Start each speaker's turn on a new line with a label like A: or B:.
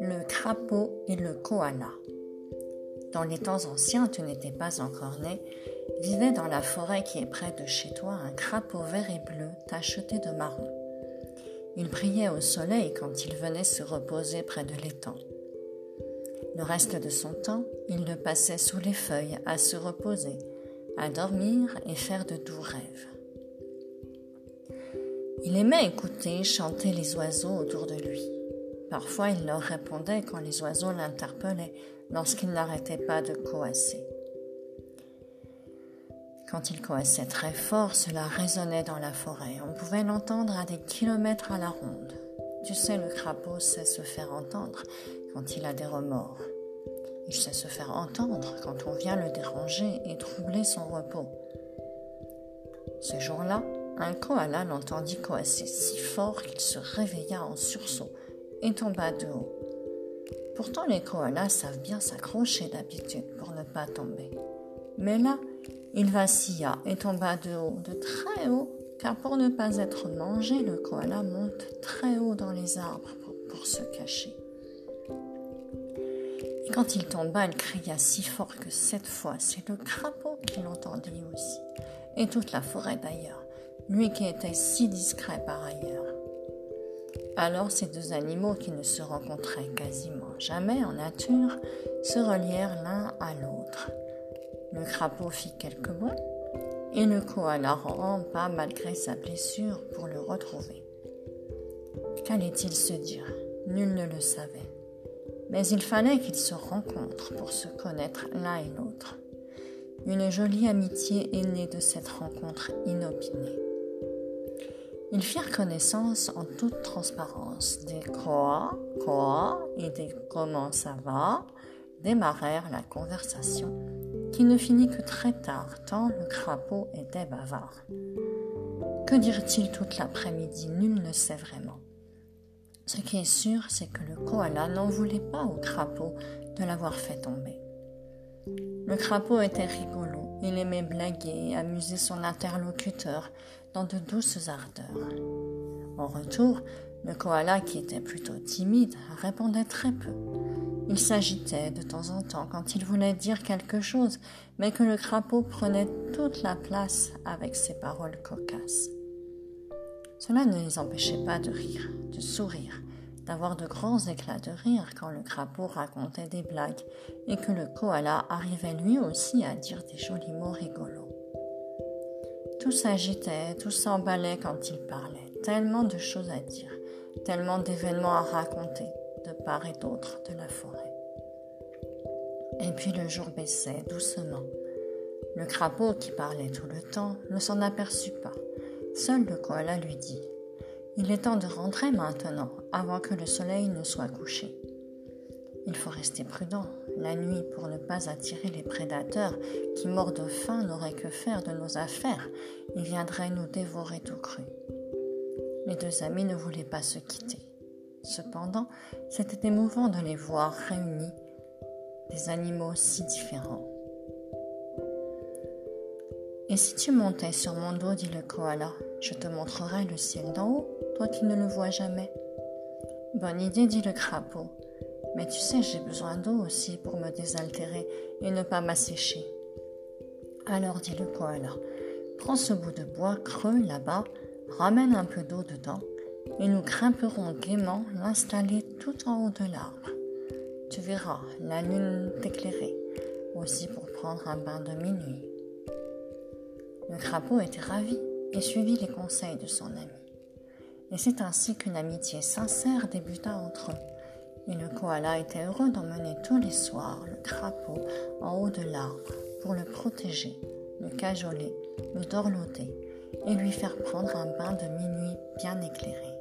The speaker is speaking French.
A: Le crapaud et le koala. Dans les temps anciens, tu n'étais pas encore né, vivait dans la forêt qui est près de chez toi un crapaud vert et bleu tacheté de marron. Il brillait au soleil quand il venait se reposer près de l'étang. Le reste de son temps, il le passait sous les feuilles à se reposer, à dormir et faire de doux rêves. Il aimait écouter chanter les oiseaux autour de lui. Parfois il leur répondait quand les oiseaux l'interpellaient lorsqu'il n'arrêtait pas de coasser. Quand il coassait très fort, cela résonnait dans la forêt. On pouvait l'entendre à des kilomètres à la ronde. Tu sais, le crapaud sait se faire entendre quand il a des remords. Il sait se faire entendre quand on vient le déranger et troubler son repos. Ce jour-là, un koala l'entendit coasser si fort qu'il se réveilla en sursaut et tomba de haut. Pourtant, les koalas savent bien s'accrocher d'habitude pour ne pas tomber. Mais là, il vacilla et tomba de haut, de très haut, car pour ne pas être mangé, le koala monte très haut dans les arbres pour, se cacher. Et quand il tomba, il cria si fort que cette fois, c'est le crapaud qui l'entendit aussi, et toute la forêt d'ailleurs, lui qui était si discret par ailleurs. Alors ces deux animaux qui ne se rencontraient quasiment jamais en nature se relièrent l'un à l'autre. Le crapaud fit quelques bonds et le koala rampa malgré sa blessure pour le retrouver. Qu'allait-il se dire? Nul ne le savait. Mais il fallait qu'ils se rencontrent pour se connaître l'un et l'autre. Une jolie amitié est née de cette rencontre inopinée. Ils firent connaissance en toute transparence. Des quoi, quoi et des comment ça va démarrèrent la conversation qui ne finit que très tard tant le crapaud était bavard. Que dirent-ils toute l'après-midi? Nul ne sait vraiment. Ce qui est sûr, c'est que le koala n'en voulait pas au crapaud de l'avoir fait tomber. Le crapaud était rigolo, il aimait blaguer amuser son interlocuteur dans de douces ardeurs. En retour, le koala, qui était plutôt timide, répondait très peu. Il s'agitait de temps en temps quand il voulait dire quelque chose, mais que le crapaud prenait toute la place avec ses paroles cocasses. Cela ne les empêchait pas de rire, de sourire, d'avoir de grands éclats de rire quand le crapaud racontait des blagues et que le koala arrivait lui aussi à dire des jolis mots rigolos. Tout s'agitait, tout s'emballait quand il parlait. Tellement de choses à dire, tellement d'événements à raconter de part et d'autre de la forêt. Et puis le jour baissait doucement. Le crapaud qui parlait tout le temps ne s'en aperçut pas. Seul le koala lui dit Il est temps de rentrer maintenant, avant que le soleil ne soit couché. Il faut rester prudent la nuit pour ne pas attirer les prédateurs qui, morts de faim, n'auraient que faire de nos affaires et viendraient nous dévorer tout cru. Les deux amis ne voulaient pas se quitter. Cependant, c'était émouvant de les voir réunis, des animaux si différents. Et si tu montais sur mon dos, dit le koala, je te montrerai le ciel d'en haut, toi qui ne le vois jamais. Bonne idée, dit le crapaud. Mais tu sais, j'ai besoin d'eau aussi pour me désaltérer et ne pas m'assécher. Alors dit le koala, prends ce bout de bois creux là-bas, ramène un peu d'eau dedans, et nous grimperons gaiement l'installer tout en haut de l'arbre. Tu verras, la lune t'éclairer, aussi pour prendre un bain de minuit. Le crapaud était ravi et suivit les conseils de son ami. Et c'est ainsi qu'une amitié sincère débuta entre eux et le koala était heureux d'emmener tous les soirs le crapaud en haut de l'arbre pour le protéger, le cajoler, le dorloter et lui faire prendre un bain de minuit bien éclairé.